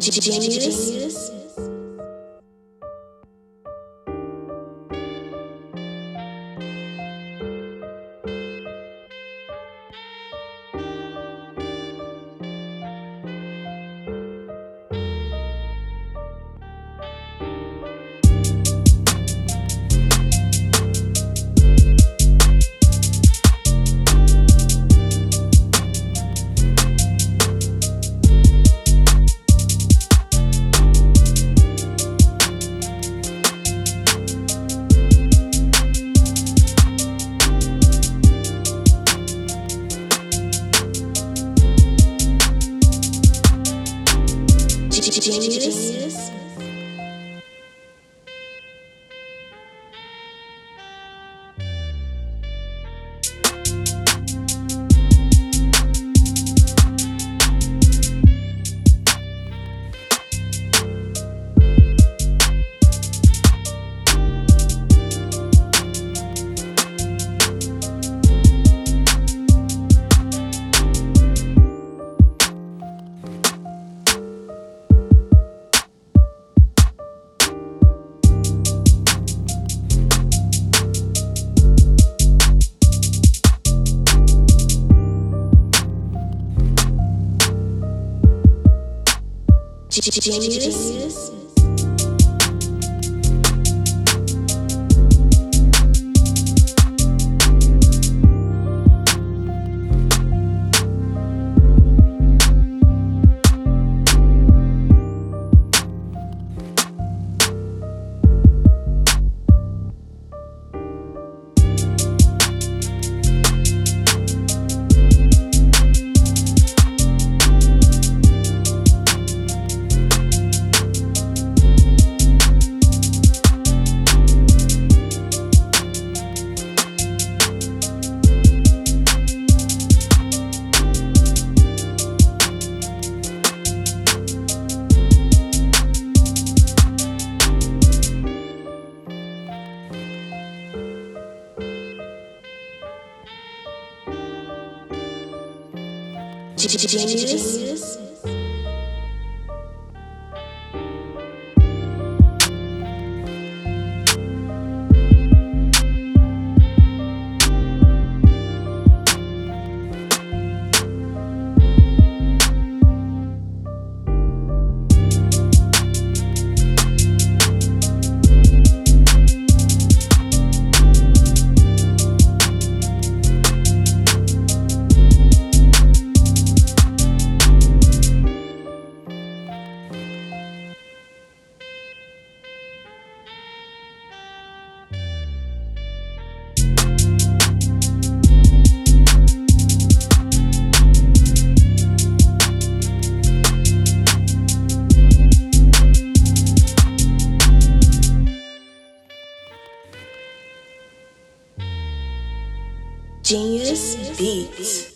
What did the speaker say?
Genius. Genius. Genius. Genius. Genius Beats.